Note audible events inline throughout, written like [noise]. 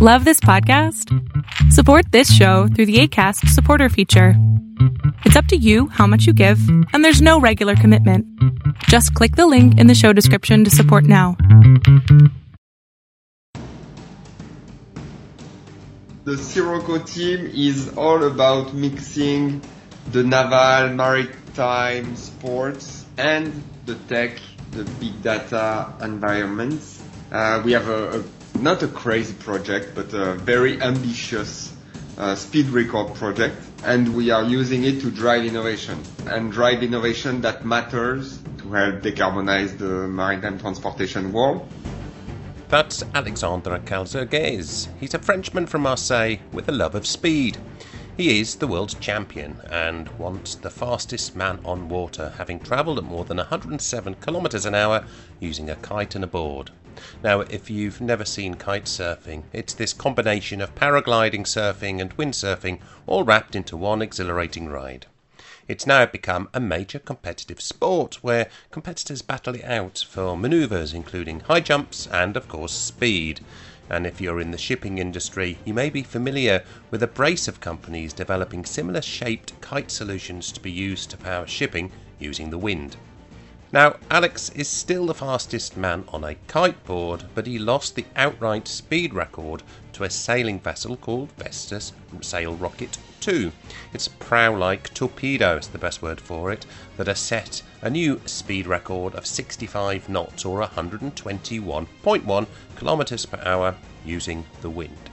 Love this podcast? Support this show through the ACAST supporter feature. It's up to you how much you give, and there's no regular commitment. Just click the link in the show description to support now. The Sirocco team is all about mixing the naval, maritime, sports, and the tech, the big data environments. Uh, we have a, a not a crazy project, but a very ambitious uh, speed record project, and we are using it to drive innovation and drive innovation that matters to help decarbonize the maritime transportation world. That's Alexandre Caizergues. He's a Frenchman from Marseille with a love of speed. He is the world champion and once the fastest man on water, having travelled at more than 107 kilometres an hour using a kite and a board. Now, if you've never seen kite surfing, it's this combination of paragliding, surfing, and windsurfing all wrapped into one exhilarating ride. It's now become a major competitive sport where competitors battle it out for manoeuvres including high jumps and, of course, speed. And if you're in the shipping industry, you may be familiar with a brace of companies developing similar shaped kite solutions to be used to power shipping using the wind. Now, Alex is still the fastest man on a kiteboard, but he lost the outright speed record to a sailing vessel called Vestas Sailrocket 2. It's a prow like torpedo, is the best word for it, that has set a new speed record of 65 knots or 121.1 kilometers per hour using the wind.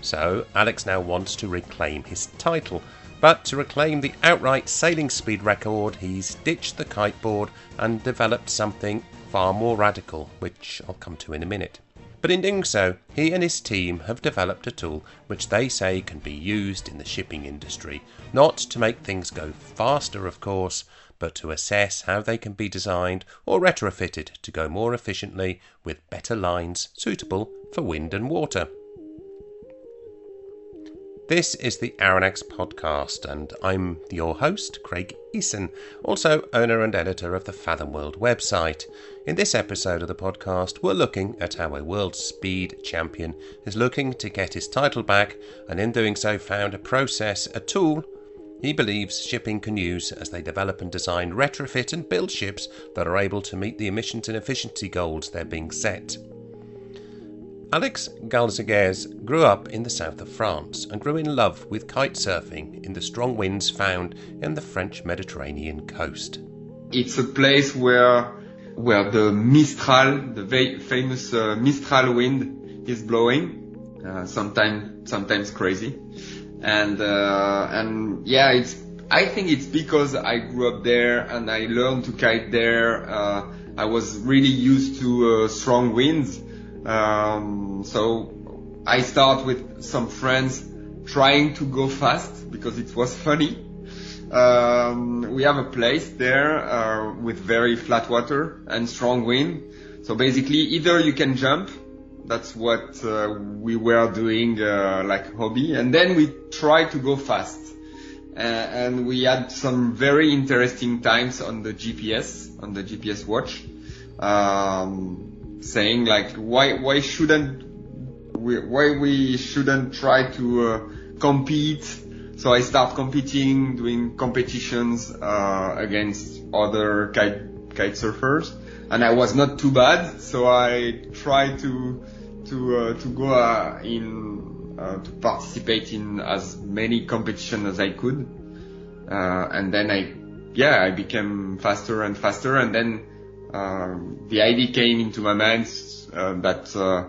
So, Alex now wants to reclaim his title but to reclaim the outright sailing speed record, he's ditched the kiteboard and developed something far more radical, which I'll come to in a minute. But in doing so, he and his team have developed a tool which they say can be used in the shipping industry, not to make things go faster, of course, but to assess how they can be designed or retrofitted to go more efficiently with better lines suitable for wind and water. This is the Aranex podcast, and I'm your host, Craig Eason, also owner and editor of the Fathom World website. In this episode of the podcast, we're looking at how a world speed champion is looking to get his title back, and in doing so, found a process, a tool he believes shipping can use as they develop and design, retrofit, and build ships that are able to meet the emissions and efficiency goals they're being set. Alex Caizergues grew up in the south of France and grew in love with kite surfing in the strong winds found in the French Mediterranean coast. It's a place where where the Mistral, the famous uh, Mistral wind, is blowing. Uh, sometimes sometimes crazy, and uh, and yeah, it's. I think it's because I grew up there and I learned to kite there. Uh, I was really used to uh, strong winds um, so I start with some friends trying to go fast because it was funny. Um, we have a place there uh, with very flat water and strong wind. So basically, either you can jump. That's what uh, we were doing, uh, like hobby, and then we try to go fast. Uh, and we had some very interesting times on the GPS, on the GPS watch. Um, saying like why why shouldn't we why we shouldn't try to uh, compete. So I start competing, doing competitions uh, against other kite kite surfers, and I was not too bad. So I tried to to uh, to go uh, in uh, to participate in as many competitions as I could, uh, and then I yeah I became faster and faster, and then the idea came into my mind uh, that uh,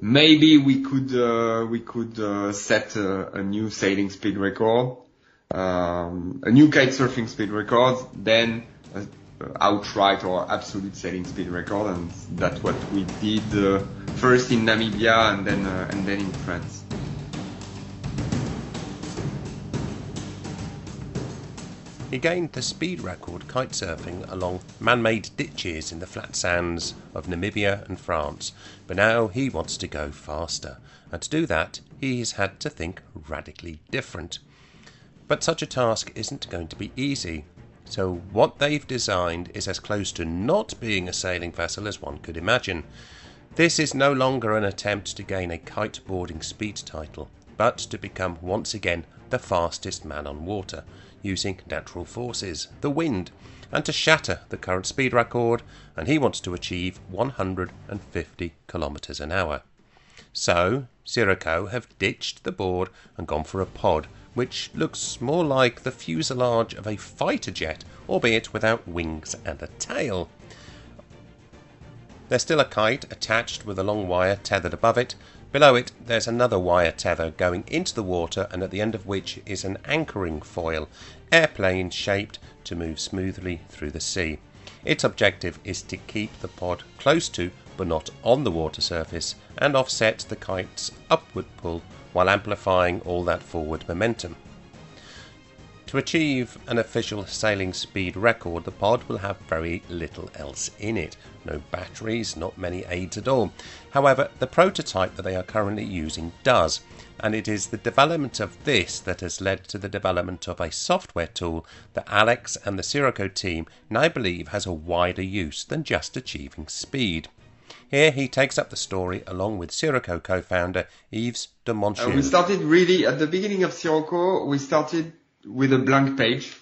maybe we could uh, we could uh, set a, a, new sailing speed record, um, a new kite surfing speed record, then outright or absolute sailing speed record, and that's what we did uh, first in Namibia and then uh, and then in France. He gained the speed record kitesurfing along man made ditches in the flat sands of Namibia and France, but now he wants to go faster, and to do that, he has had to think radically different. But such a task isn't going to be easy, so what they've designed is as close to not being a sailing vessel as one could imagine. This is no longer an attempt to gain a kiteboarding speed title, but to become once again the fastest man on water, using natural forces, the wind, and to shatter the current speed record, and he wants to achieve 150 kilometers an hour. So, Sirocco have ditched the board and gone for a pod, which looks more like the fuselage of a fighter jet, albeit without wings and a tail. There's still a kite attached with a long wire tethered above it. Below it, there's another wire tether going into the water, and at the end of which is an anchoring foil, airplane shaped to move smoothly through the sea. Its objective is to keep the pod close to, but not on the water surface, and offset the kite's upward pull while amplifying all that forward momentum. To achieve an official sailing speed record, the pod will have very little else in it. No batteries, not many aids at all. However, the prototype that they are currently using does, and it is the development of this that has led to the development of a software tool that Alex and the Sirocco team now believe has a wider use than just achieving speed. Here he takes up the story along with Sirocco co-founder Yves de Montcheuil. Uh, we started really at the beginning of Sirocco, We started with a blank page.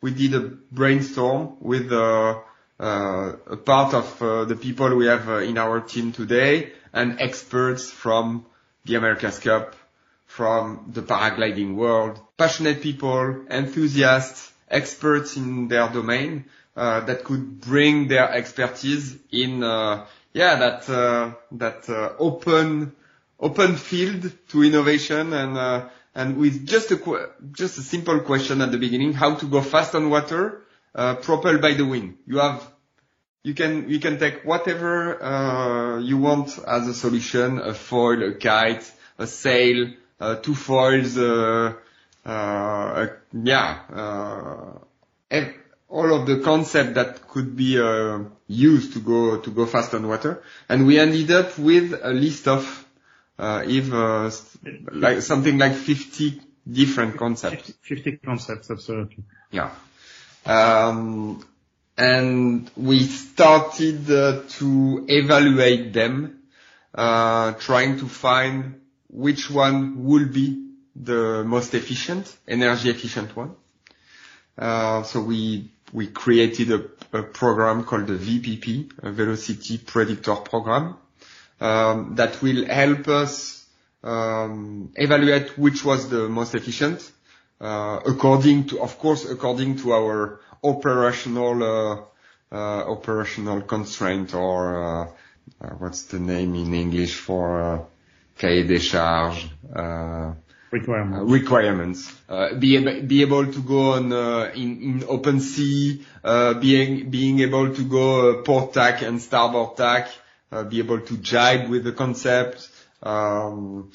We did a brainstorm with uh, uh, a part of uh, the people we have uh, in our team today and experts from the America's Cup, from the paragliding world, passionate people, enthusiasts, experts in their domain uh, that could bring their expertise in, uh, yeah, that that open open field to innovation and and with just a just a simple question at the beginning, how to go fast on water, uh, propelled by the wind. You have, you can you can take whatever uh, you want as a solution: a foil, a kite, a sail, uh, two foils, uh, uh, yeah, uh, all of the concept that could be uh, used to go to go fast on water, and we ended up with a list of if uh, like something like 50 different concepts. 50 concepts, absolutely. Yeah. Um, and we started uh, to evaluate them, uh, trying to find which one will be the most efficient, energy efficient one. Uh, so we we created a, a program called the VPP, a Velocity Predictor Program, um, that will help us um, evaluate which was the most efficient, uh, according to, of course, according to our operational uh, uh, operational constraint or uh, uh, what's the name in English for uh, cahier des charges. Uh, Requirement. uh, requirements. Uh, be, able, be able to go on uh, in, in open sea, uh, being being able to go uh, port tack and starboard tack, be able to jibe with the concept. Um,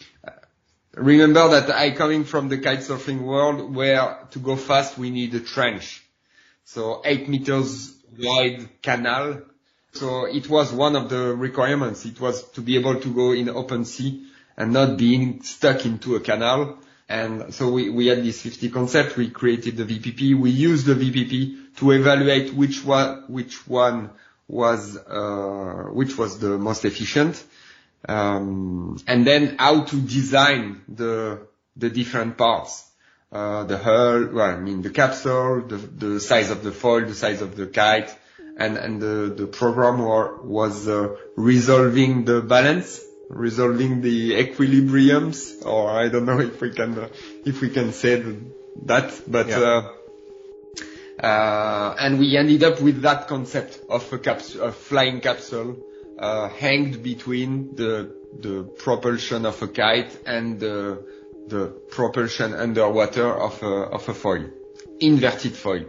remember that I coming from the kitesurfing world where to go fast we need a trench, so eight meters wide canal. So it was one of the requirements. It was to be able to go in open sea and not being stuck into a canal. And so we, we had this 50 concept. We created the VPP. We used the VPP to evaluate which one, which one was, uh, which was the most efficient. Um, and then how to design the, the different parts. Uh, the hull, well, I mean, the capsule, the, the size of the foil, the size of the kite, and, and the, the program were, was, uh, resolving the balance resolving the equilibriums, or I don't know [laughs] if we can uh, if we can say that, but Yeah. Uh, and we ended up with that concept of a capsule, a flying capsule, uh, hanged between the the propulsion of a kite and the the propulsion underwater of a of a foil, inverted foil.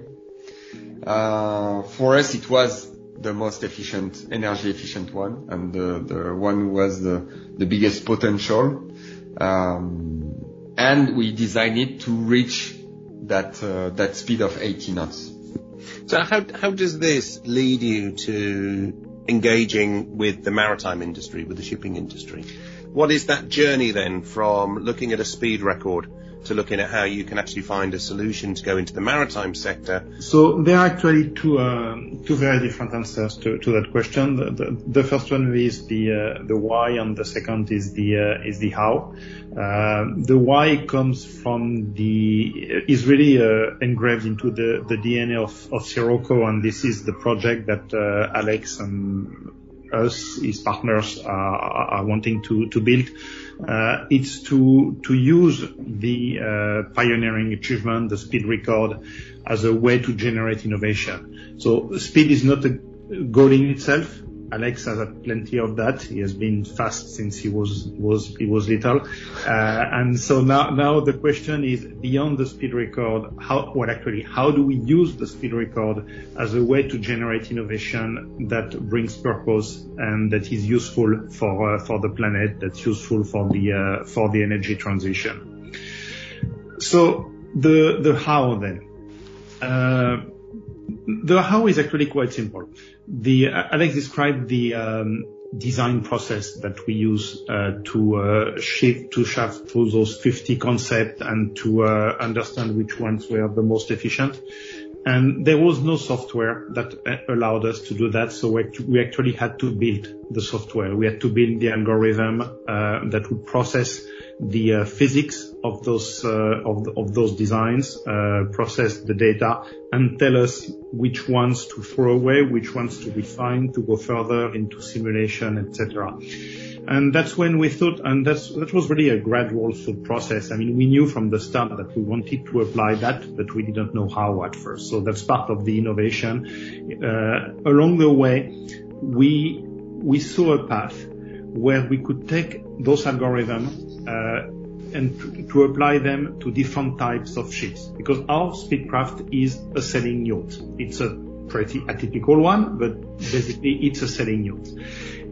Uh, for us, it was the most efficient, energy efficient one, and the, the one who was the, the biggest potential. Um, and we designed it to reach that, uh, that speed of 80 knots. So how how does this lead you to engaging with the maritime industry, with the shipping industry? What is that journey then from looking at a speed record to looking at how you can actually find a solution to go into the maritime sector? So there are actually two uh, two very different answers to, to that question. The, the, the first one is the uh, the why, and the second is the uh, is the how. Uh, the why comes from the is really uh, engraved into the the DNA of of Sirocco, and this is the project that uh, Alex and us, his partners, are, are wanting to to build. Uh, it's to to use the uh, pioneering achievement, the speed record, as a way to generate innovation. So speed is not a goal in itself. Alex has had plenty of that. He has been fast since he was was he was little, uh, and so now now the question is beyond the speed record. How well actually how do we use the speed record as a way to generate innovation that brings purpose and that is useful for uh, for the planet, that's useful for the uh, for the energy transition. So the the how then. Uh, the how is actually quite simple. The Alex described the um, design process that we use uh, to uh, shift to shaft through those 50 concepts and to uh, understand which ones were the most efficient. And there was no software that uh, allowed us to do that. So we actually had to build the software. We had to build the algorithm uh, that would process the uh, physics of those uh, of, of, those designs, uh, process the data, and tell us which ones to throw away, which ones to refine, to go further into simulation, etc. And that's when we thought, and that's that was really a gradual thought process. I mean, we knew from the start that we wanted to apply that, but we didn't know how at first. So that's part of the innovation. Uh, along the way, we we saw a path where we could take those algorithms uh, and to apply them to different types of ships. Because our Speedcraft is a sailing yacht. It's a pretty atypical one, but basically it's a sailing yacht.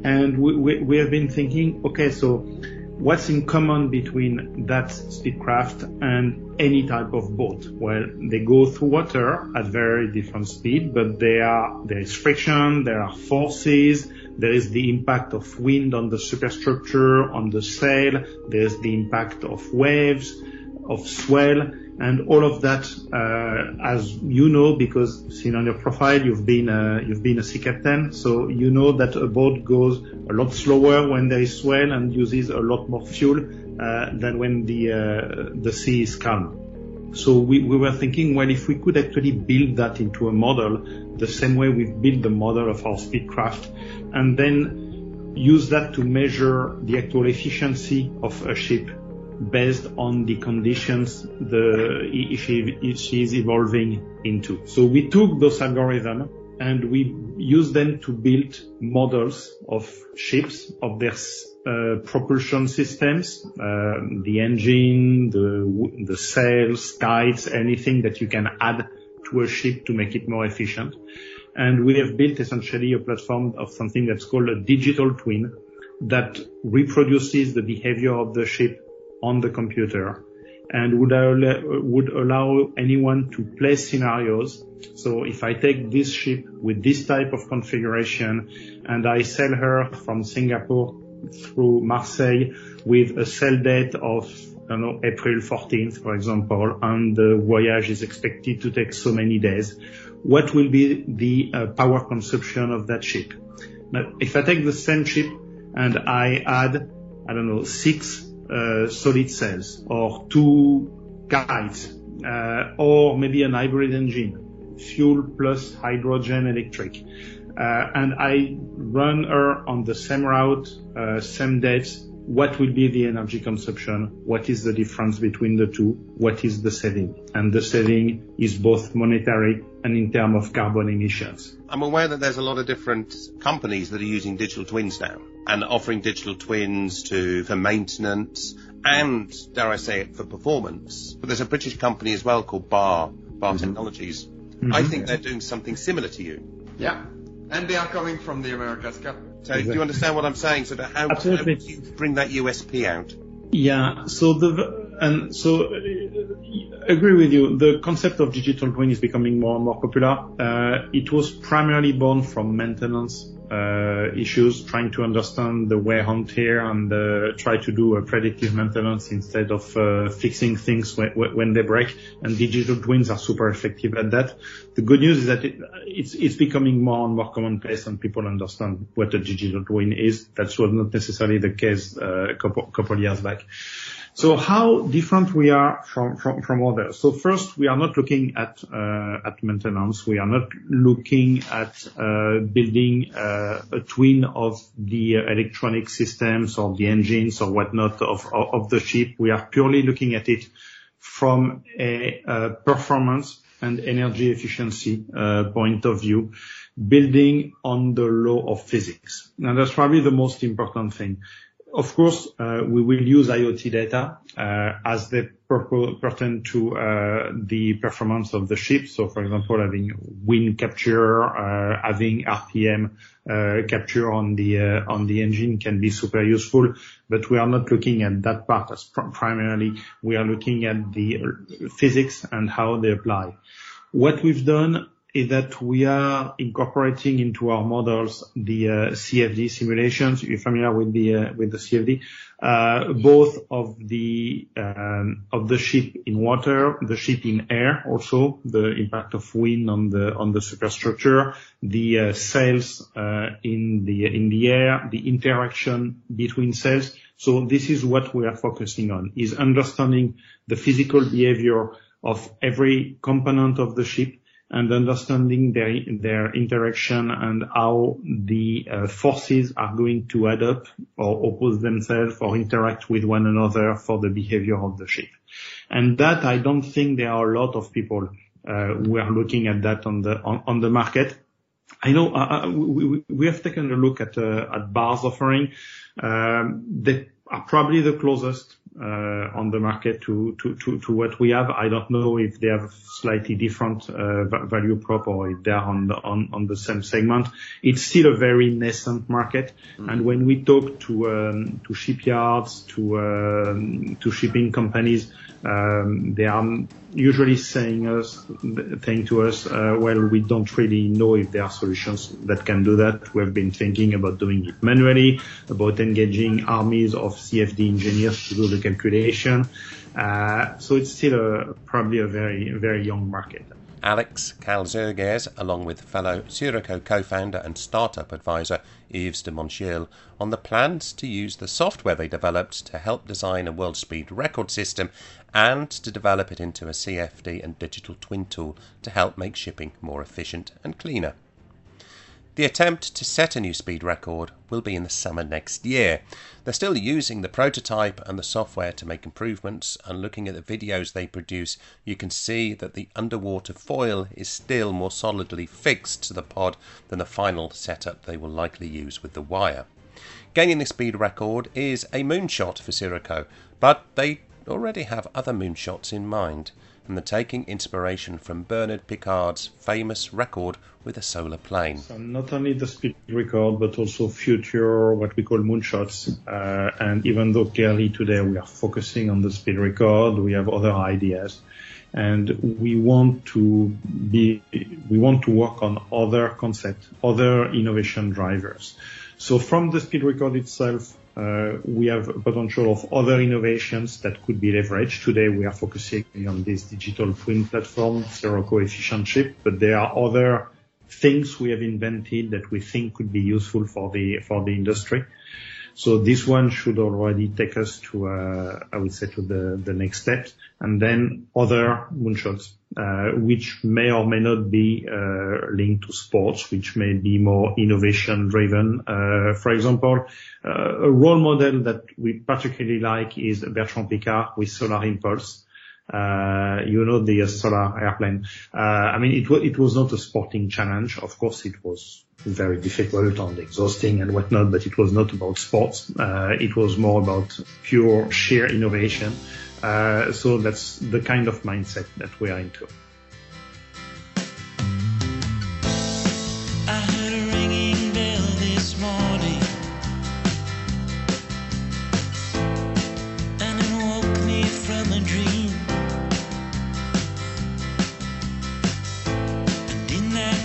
And we, we, we have been thinking, okay, so what's in common between that Speedcraft and any type of boat? Well, they go through water at very different speed, but there there is friction, there are forces, there is the impact of wind on the superstructure, on the sail. There's the impact of waves, of swell, and all of that, uh, as you know, because seen on your profile, you've been a, you've been a sea captain, so you know that a boat goes a lot slower when there is swell and uses a lot more fuel uh, than when the uh, the sea is calm. So we, we were thinking, well, if we could actually build that into a model, the same way we've built the model of our speedcraft, and then use that to measure the actual efficiency of a ship based on the conditions the she, is evolving into. So we took those algorithms and we used them to build models of ships, of their uh, propulsion systems, uh, the engine, the, the sails, kites, anything that you can add to a ship to make it more efficient. And we have built essentially a platform of something that's called a digital twin that reproduces the behavior of the ship on the computer and would allow, would allow anyone to play scenarios. So if I take this ship with this type of configuration and I sell her from Singapore through Marseille with a sell date of I don't know, April 14th, for example, and the voyage is expected to take so many days what will be the uh, power consumption of that ship. Now, if I take the same ship and I add, I don't know, six uh, solid cells or two kites, uh, or maybe an hybrid engine, fuel plus hydrogen electric, uh, and I run her on the same route, uh, same dates, what will be the energy consumption, what is the difference between the two, what is the saving. And the saving is both monetary and in terms of carbon emissions. I'm aware that there's a lot of different companies that are using digital twins now and offering digital twins to for maintenance and, dare I say it, for performance. But there's a British company as well called Bar, Bar mm-hmm. Technologies. Mm-hmm. I think they're doing something similar to you. Yeah. And they are coming from the America's Cup. So exactly. do you understand what I'm saying? So how, how do you bring that USP out? Yeah. So the and so uh, agree with you. The concept of digital twin is becoming more and more popular. Uh, it was primarily born from maintenance uh, issues, trying to understand the wear and tear and uh, try to do a predictive maintenance instead of uh, fixing things when, when, they break. And digital twins are super effective at that. The good news is that it, it's, it's becoming more and more commonplace and people understand what a digital twin is. That was not necessarily the case uh, a couple, couple years back. So how different we are from, others? So first, we are not looking at, uh, at maintenance. We are not looking at, uh, building, uh, a twin of the electronic systems or the engines or whatnot of, of, the ship. We are purely looking at it from a, performance and energy efficiency, point of view, building on the law of physics. And that's probably the most important thing. Of course, uh, we will use IoT data uh, as they pertain to uh, the performance of the ship. So, For example, having wind capture, having RPM capture on the on the engine can be super useful, but we are not looking at that part as primarily. We are looking at the physics and how they apply. What we've done is that we are incorporating into our models the uh, CFD simulations. You're familiar with the uh, with the CFD, uh, both of the um, of the ship in water, the ship in air, also the impact of wind on the on the superstructure, the uh, sails uh, in the in the air, the interaction between sails. So this is what we are focusing on: is understanding the physical behavior of every component of the ship and understanding their their interaction and how the uh, forces are going to add up or oppose themselves or interact with one another for the behavior of the ship. And that I don't think there are a lot of people uh, who are looking at that on the on, on the market. I know uh, uh we, we, have taken a look at uh, at BAR's offering. Um, they are probably the closest on the market to to, to, to what we have. I don't know if they have slightly different uh, value prop or if they're on the on the same segment. It's still a very nascent market. Mm-hmm. When we talk to um, to shipyards, um, to shipping companies, um, they are usually saying us, saying to us, uh, well, we don't really know if there are solutions that can do that. We've been thinking about doing it manually, about engaging armies of CFD engineers to do the calculation. Uh, so it's still a, probably a very, very young market. Alex Caizergues, along with fellow Sirocco co-founder and startup advisor Yves de Montcheuil, on the plans to use the software they developed to help design a world speed record system and to develop it into a CFD and digital twin tool to help make shipping more efficient and cleaner. The attempt to set a new speed record will be in the summer next year. They're still using the prototype and the software to make improvements, and looking at the videos they produce, you can see that the underwater foil is still more solidly fixed to the pod than the final setup they will likely use with the wire. Gaining the speed record is a moonshot for Sirocco, but they already have other moonshots in mind and they're taking inspiration from Bernard Piccard's famous record with a solar plane. So not only the speed record, but also future, what we call moonshots. Uh, and even though clearly today we are focusing on the speed record, we have other ideas. And we want to be, we want to work on other concepts, other innovation drivers. So from the speed record itself, uh, we have a potential of other innovations that could be leveraged. Today, we are focusing on this digital twin platform, zero coefficient chip, but there are other things we have invented that we think could be useful for the for the industry. So this one should already take us to, uh, I would say, to the, the next steps, and then other moonshots, uh, which may or may not be uh, linked to sports, which may be more innovation driven. Uh, for example, uh, a role model that we particularly like is Bertrand Piccard with Solar Impulse. Uh, you know, the solar airplane. Uh, I mean, it was, it was not a sporting challenge. Of course, it was very difficult and exhausting and whatnot, but it was not about sports. Uh, it was more about pure sheer innovation. Uh, so that's the kind of mindset that we are into.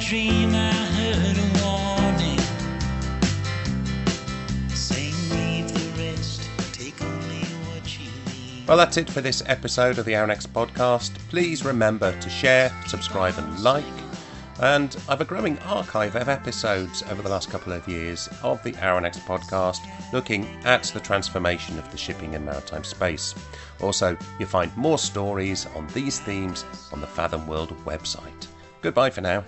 Dream I heard a warning saying leave the rest, take only what you need. Well, that's it for this episode of the Aranex podcast. Please remember to share, subscribe, and like. And I've a growing archive of episodes over the last couple of years of the Aranex podcast looking at the transformation of the shipping and maritime space. Also, you'll find more stories on these themes on the Fathom World website. Goodbye for now.